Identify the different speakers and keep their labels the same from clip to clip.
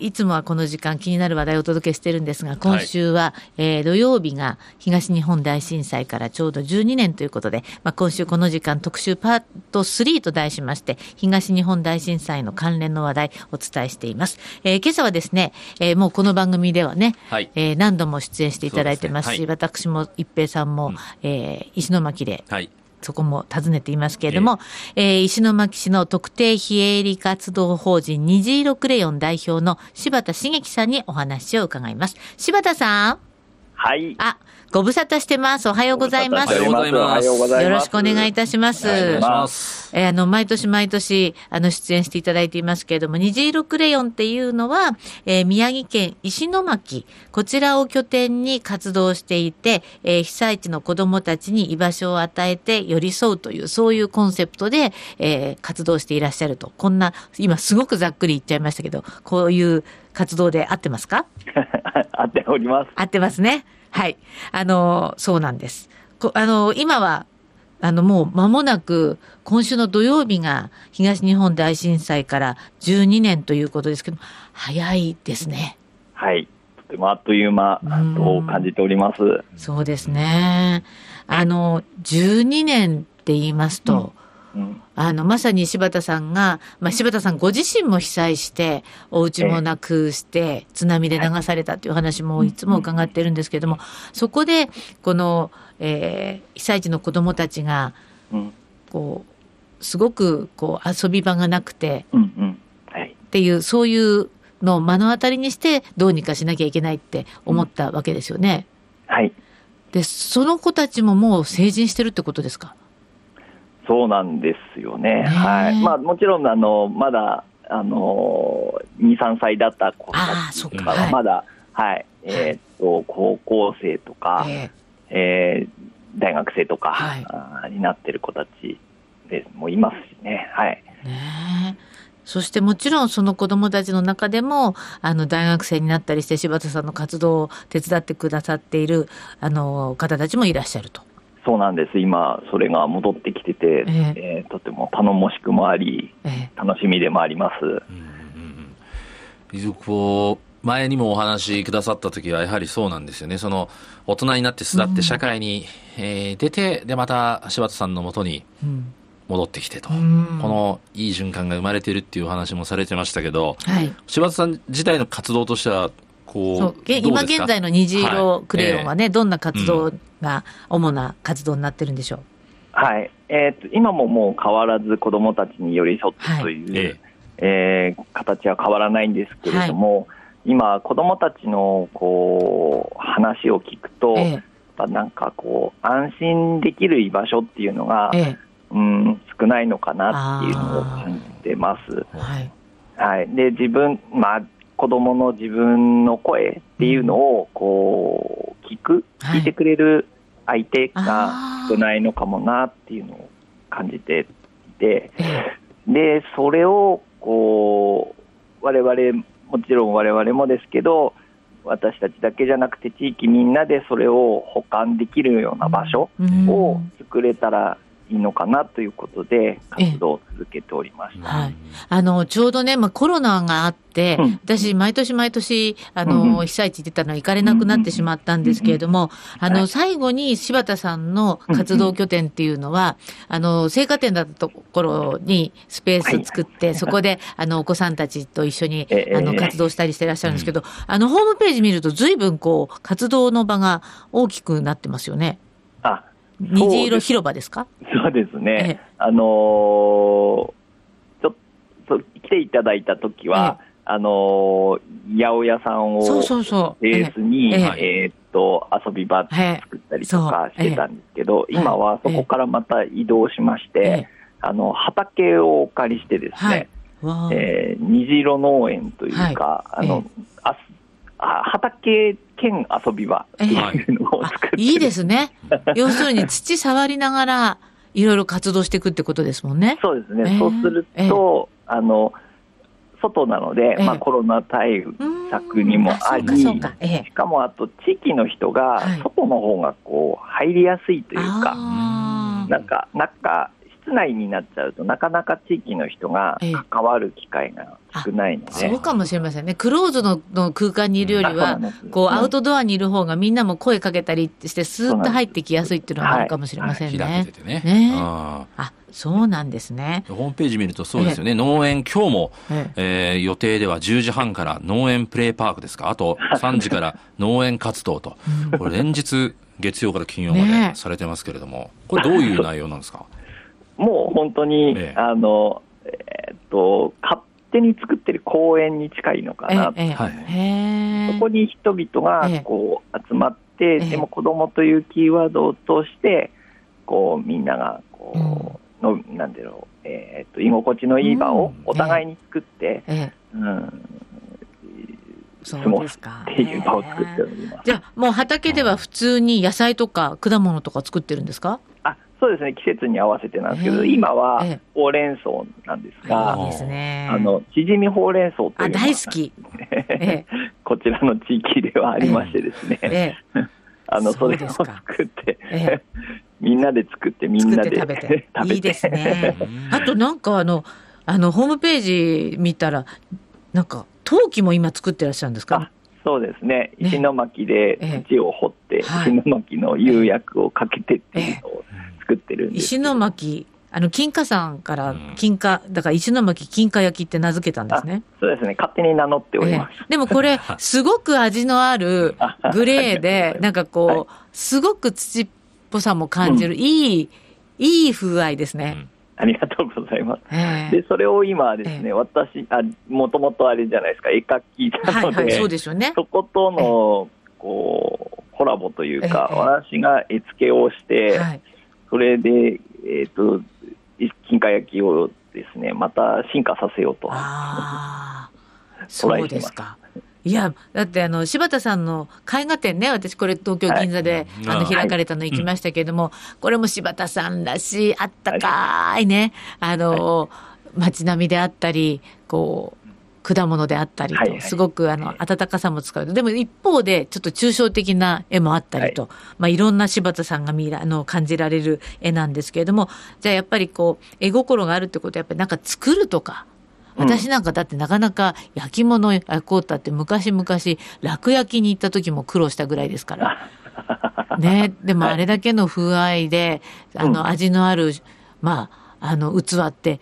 Speaker 1: いつもはこの時間気になる話題をお届けしてるんですが、今週は、はい、えー、土曜日が東日本大震災からちょうど12年ということで、まあ、今週この時間特集パート3と題しまして、東日本大震災の関連の話題お伝えしています。えー、今朝はですね、えー、もうこの番組ではね、はい、えー、何度も出演していただいてますし、すね。はい、私も一平さんも、うん、えー、石巻で、はいそこも尋ねていますけれども、えー、えー、石巻市の特定非営利活動法人虹色クレヨン代表の柴田茂樹さんにお話を伺います。柴田さん。
Speaker 2: はい。
Speaker 1: あ、ご無沙汰してます。おはようございます。
Speaker 2: おはようございます。
Speaker 1: よろしくお願いいたします。ます。えー、あの、毎年毎年、あの、出演していただいていますけれども、虹色クレヨンっていうのは、えー、宮城県石巻、こちらを拠点に活動していて、えー、被災地の子供たちに居場所を与えて寄り添うという、そういうコンセプトで、えー、活動していらっしゃると。こんな、今すごくざっくり言っちゃいましたけど、こういう活動で合ってますか？
Speaker 2: 合っております。
Speaker 1: 合ってますね。はい。あの、そうなんです。あの、今は、あの、もう間もなく、今週の土曜日が東日本大震災から12年ということですけど、早いですね。
Speaker 2: はい。とてもあっという間と感じております。
Speaker 1: そうですね。あの、12年って言いますと、あの、まさに柴田さんが、まあ、柴田さんご自身も被災して、お家もなくして、津波で流されたという話もいつも伺ってるんですけれども、そこで、この、えー、被災地の子供たちが、こう、すごく、こう、遊び場がなくて、っていう、そういうのを目の当たりにして、どうにかしなきゃいけないって思ったわけですよね。
Speaker 2: はい。
Speaker 1: で、その子たちももう成人してるってことですか？
Speaker 2: そうなんですよね。はい。まあもちろんあのまだあの二三歳だった子たちとかはまだ、はい、えっと高校生とか、ええ大学生とか、はい、になってる子たちでもいますしね。はい。
Speaker 1: ねそしてもちろんその子供たちの中でも、あの、大学生になったりして柴田さんの活動を手伝ってくださっている、あの、方たちもいらっしゃると。
Speaker 2: そうなんです、今、それが戻ってきてて、えー、えー、とても頼もしくもあり、えー、楽しみでもあります。うん
Speaker 3: うん、こう前にもお話しくださった時はやはりそうなんですよね。その大人になって巣立って社会に、うん、えー、出て、でまた柴田さんのもとに戻ってきてと、うん、このいい循環が生まれてるっていうお話もされてましたけど、はい、柴田さん自体の活動としてはこう
Speaker 1: 今現在の虹色クレヨンはね、はい、どんな活動が主な活動になってるんでしょう、
Speaker 2: はい。えーと、今ももう変わらず子どもたちに寄り添ってという、はい、えー、形は変わらないんですけれども、はい、今、子どもたちのこう話を聞くと、えー、なんかこう安心できる居場所っていうのが、えー、うん少ないのかなっていうのを感じてます。はい、はい、で自分、まあ子供の自分の声っていうのをこう聞く、聞いてくれる相手が少ないのかもなっていうのを感じていて、でそれをこう我々もちろん我々もですけど私たちだけじゃなくて地域みんなでそれを保管できるような場所を作れたらいいのかなということで活動を続けております。はい、
Speaker 1: あのちょうどね、まあ、コロナがあって、うん、私、毎年毎年、あの、うん、被災地出たの行かれなくなってしまったんですけれども、あの、最後に柴田さんの活動拠点っていうのは、あの、青果店だったところにスペース作って、はい、そこで、あの、お子さんたちと一緒に、あの、活動したりしてらっしゃるんですけど、あの、ホームページ見ると、ずいぶんこう、活動の場が大きくなってますよね。
Speaker 2: あ
Speaker 1: 虹色広場ですか？
Speaker 2: そうです。ね、ええ、あのー、ちょっと来ていただいた時は、え、あのー、八百屋さんをベースに、えー、っと遊び場作ったりとかしてたんですけど、今はそこからまた移動しまして、あの畑をお借りしてですね、はい、えー、虹色農園というか、はい、あの、あ畑兼遊び場っていうのを作って、
Speaker 1: い。いですね。要するに土触りながら、いろいろ活動していくってことですもんね。
Speaker 2: そうですね。そうすると、あの、外なので、まあ、コロナ対策にもあり、しかもあと地域の人が外の方がこう入りやすいというか、なんか中室内になっちゃうと、なかなか地域の人が関わる機会が少ないので、
Speaker 1: そうかもしれませんね、クローズのの空間にいるよりは、こうアウトドアにいる方がみんなも声かけたりして、スーッと入ってきやすいっていうのはあるかもしれませんね。
Speaker 3: 開けててね。
Speaker 1: ね。あそうなんですね。
Speaker 3: ホームページ見るとそうですよね。農園、今日も、ええ。ー、予定では10時半から農園プレイパークですか。あと3時から農園活動と。これ連日、月曜から金曜までされてますけれども、これどういう内容なんですか？
Speaker 2: もう本当に、ええ、あの、えー、っと、勝手に作ってる公園に近いのかな。ええ、そこに人々がこう集まって、でも子供というキーワードを通して、こうみんながこう、うん、のなんだろう、えー、っと居心地のいい場をお互いに作って、うん、うんそうですか。っていう場を作っております。
Speaker 1: じゃあ、もう畑では普通に野菜とか果物とか作ってるんですか？
Speaker 2: あそうですね、季節に合わせてなんですけど、今はほうれん草なんですが、いいですね、あのチヂミほうれん草というの
Speaker 1: が、大好き、
Speaker 2: こちらの地域ではありましてですね、あのそれを作って、みんなで作って、みんなで食べて、
Speaker 1: いいですね。あとなんかあの、あのホームページ見たら、なんか陶器も今作ってらっしゃるんですか？
Speaker 2: そうですね、石巻で土を掘って、石巻の釉薬をかけてっていうのを作ってるんです、
Speaker 1: 石巻あの金華山から金華、だから石巻金華焼きって名付けたんですね。
Speaker 2: そうですね、勝手に名乗っております。
Speaker 1: でもこれ、すごく味のあるグレーで、なんかこう、はい、すごく土っぽさも感じる、うん、いい、いい風合いですね。うん。
Speaker 2: ありがとうございます。で、それを今ですね、私、あ、もともとあれじゃないですか、絵描きなので、はいはい、そうですよね。そことの、こう、コラボというか、私が絵付けをして、はい、それで、えっ、ー、と、金貨焼きをですね、また進化させようと。あ
Speaker 1: あ、そうですか。いや、だってあの、柴田さんの絵画展ね、私これ東京銀座で、はい、あの、開かれたの行きましたけれども、はい、これも柴田さんらしい、あったかいね、はい、あの、街並みであったり、こう、果物であったりと、すごくあの温かさも使う。でも一方で、ちょっと抽象的な絵もあったりと、はい。まあ、いろんな柴田さんが見あの感じられる絵なんですけれども、じゃあやっぱりこう、絵心があるってことは、やっぱりなんか作るとか、私なんかだってなかなか焼き物焼こうったって昔々楽焼きに行った時も苦労したぐらいですから。ね、でもあれだけの風合いで、あの味のある、まあ、あの器って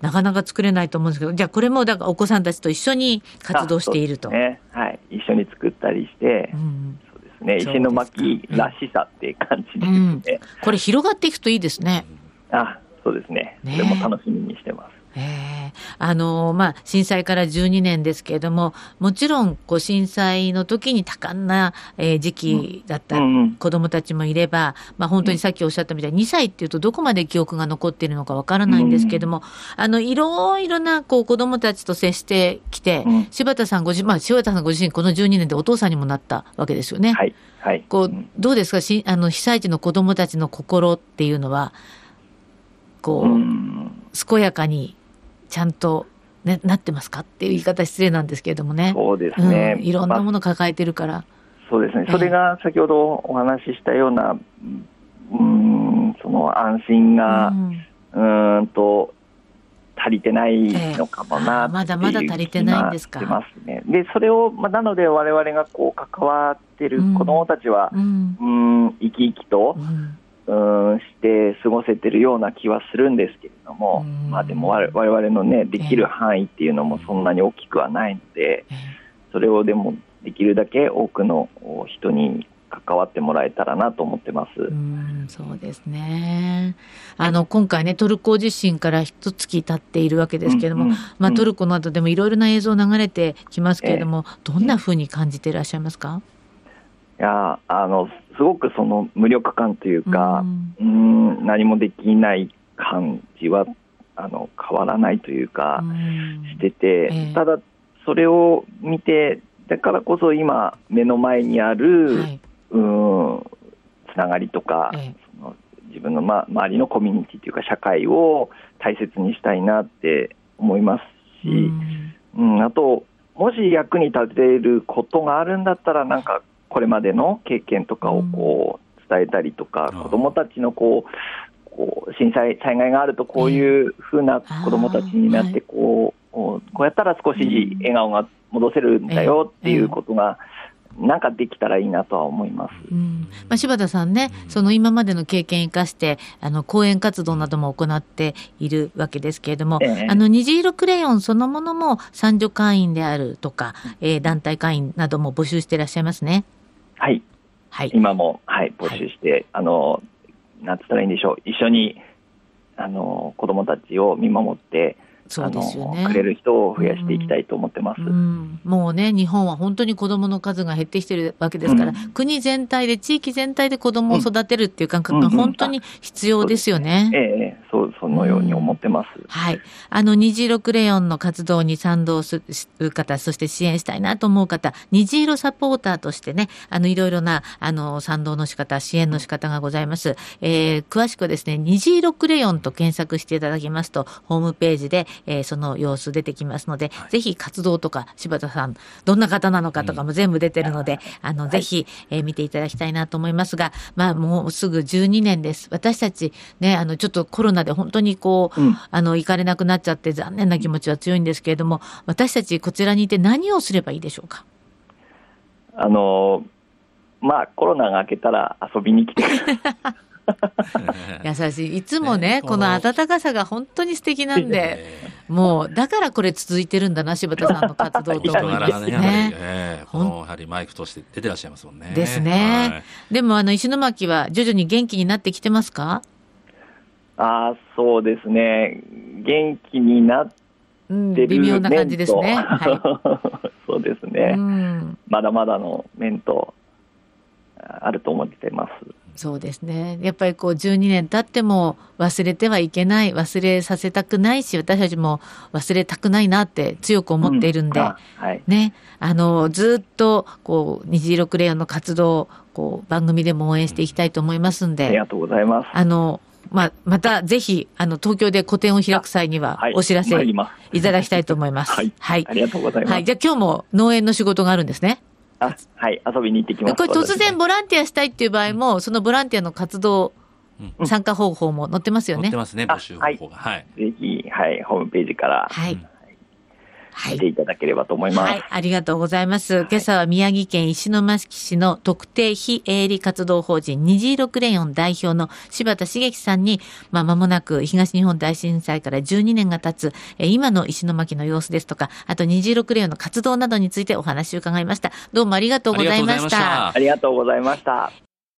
Speaker 1: なかなか作れないと思うんですけど、じゃあこれもだからお子さんたちと一緒に活動していると。
Speaker 2: ね、はい、一緒に作ったりして、うん、そうですね、石巻らしさっていう感じですね、うん、
Speaker 1: これ広がっていくといいですね。
Speaker 2: あ、そうですね。ねそれも楽しみにしてます。
Speaker 1: えあのまあ、震災から12年ですけれども、もちろんこう震災の時に多感な、えー、時期だった子どもたちもいれば、まあ、本当にさっきおっしゃったみたいに、2歳っていうと、どこまで記憶が残っているのかわからないんですけれども、あのいろいろなこう子どもたちと接してきて、柴田さんご自、まあ、柴田さんご自身、この12年でお父さんにもなったわけですよね。はい。はい、こうどうですか？しあの被災地の子どもたちの心っていうのは、こう、健やかにちゃんと、ね、なってますか？っていう言い方失礼なんですけれどもね。
Speaker 2: そうですね。
Speaker 1: うん、いろんなもの抱えてるから。まあ、
Speaker 2: そうですね。それが先ほどお話ししたような、うん、その安心が、うん、うんと、足りてないのかもな、えー、
Speaker 1: まだまだ足りてないんですか。
Speaker 2: ますね。で、それを、まあ、なので我々がこう関わってる子どもたちは、うん、うん、生き生きと、うんうんして過ごせてるような気はするんですけれども、まあ、でも我々の、ね、できる範囲っていうのもそんなに大きくはないので、それをでもできるだけ多くの人に関わってもらえたらなと思ってます。う
Speaker 1: んそうですね。あの今回ねトルコ地震から一月経っているわけですけれども、うんうん、まあトルコなどでもいろいろな映像流れてきますけれども、えー、どんなふうに感じていらっしゃいますか？
Speaker 2: いやあのすごくその無力感というか、うん、ん、何もできない感じはあの変わらないというか、してて、えー、ただ、それを見て、だからこそ今、目の前にある、はい、うんつながりとか、えー、その自分の、ま、周りのコミュニティというか、社会を大切にしたいなって思いますし、うん、うん、あと、もし役に立てることがあるんだったら、なんかこれまでの経験とかをこう伝えたりとか、子どもたちのこうこう震災、災害があるとこういうふうな子どもたちになってこう、こうやったら少し笑顔が戻せるんだよっていうことが、なんかできたらいいなとは思います。う
Speaker 1: ん。まあ、柴田さんね、その今までの経験を生かして、あの、講演活動なども行っているわけですけれども、ええ、あの、虹色クレヨンそのものも参助会員であるとか、えー、団体会員なども募集していらっしゃいますね。
Speaker 2: はい。はい。今も、はい、募集して、はい、あの、なんつったらいいんでしょう、一緒に、あの、子供たちを見守って、そうですよね。くれる人を増やしていきたいと思ってます、うん、
Speaker 1: もうね、日本は本当に子どもの数が減ってきてるわけですから、うん、国全体で、地域全体で子どもを育てるっていう感覚が本当に必要ですよね。
Speaker 2: ええそうそのように思ってます。
Speaker 1: はい。あの、虹色クレヨンの活動に賛同する方、そして支援したいなと思う方、虹色サポーターとしてね、あの、いろいろな、あの、賛同の仕方、支援の仕方がございます。えー、詳しくはですね、虹色クレヨンと検索していただきますと、ホームページで、えー、その様子出てきますので、はい、ぜひ活動とか、柴田さん、どんな方なのかとかも全部出てるので、うん、あの、ぜひ、えー、見ていただきたいなと思いますが、まあ、もうすぐ12年です。私たち、ね、あの、ちょっとコロナで本当にこう、うん、あの、行かれなくなっちゃって残念な気持ちは強いんですけれども、私たちこちらにいて何をすればいいでしょうか？
Speaker 2: あの、まあ、コロナが明けたら遊びに来て
Speaker 1: 優しい。いつもね、この温かさが本当に素敵なんで、もう、だからこれ続いてるんだな、柴田さんの活動と
Speaker 3: 思いますね。ねこの、やはりマイクとして出てらっしゃいますもんね。
Speaker 1: ですね。はい、でも、あの、石巻は徐々に元気になってきてますか？
Speaker 2: ああ、そうですね。元気になってる、うん、微
Speaker 1: 妙な感じですね。
Speaker 2: はい、そうですね、うん。まだまだの面と、あると思ってます。
Speaker 1: そうですね。やっぱりこう12年経っても忘れてはいけない、忘れさせたくないし、私たちも忘れたくないなって強く思っているんで、うんはい、ね、あの、ずっとこう、虹色クレヨンの活動、こう、番組でも応援していきたいと思いますんで、
Speaker 2: ありがとうございます。
Speaker 1: あの、まあ、またぜひ、あの、東京で個展を開く際には、お知らせいただきたいと思います。
Speaker 2: はい。はい。ありがとうございます。はい。
Speaker 1: じゃあ今日も農園の仕事があるんですね。
Speaker 2: あはい、遊びに行ってきます。
Speaker 1: これ突然ボランティアしたいっていう場合も、そのボランティアの活動、うん、参加方法も載ってますよね。載
Speaker 3: ってますね、募集方法が。はい。
Speaker 2: ぜひ、はい、ホームページから。はい。見ていただければと思います。はい、
Speaker 1: ありがとうございます。今朝は宮城県石巻市の特定非営利活動法人虹色クレヨン代表の柴田茂樹さんに、まあ、間もなく東日本大震災から12年が経つ、え今の石巻の様子ですとか、あと虹色クレヨンの活動などについてお話を伺いました。どうもありがとうございました。
Speaker 2: ありがとうございました。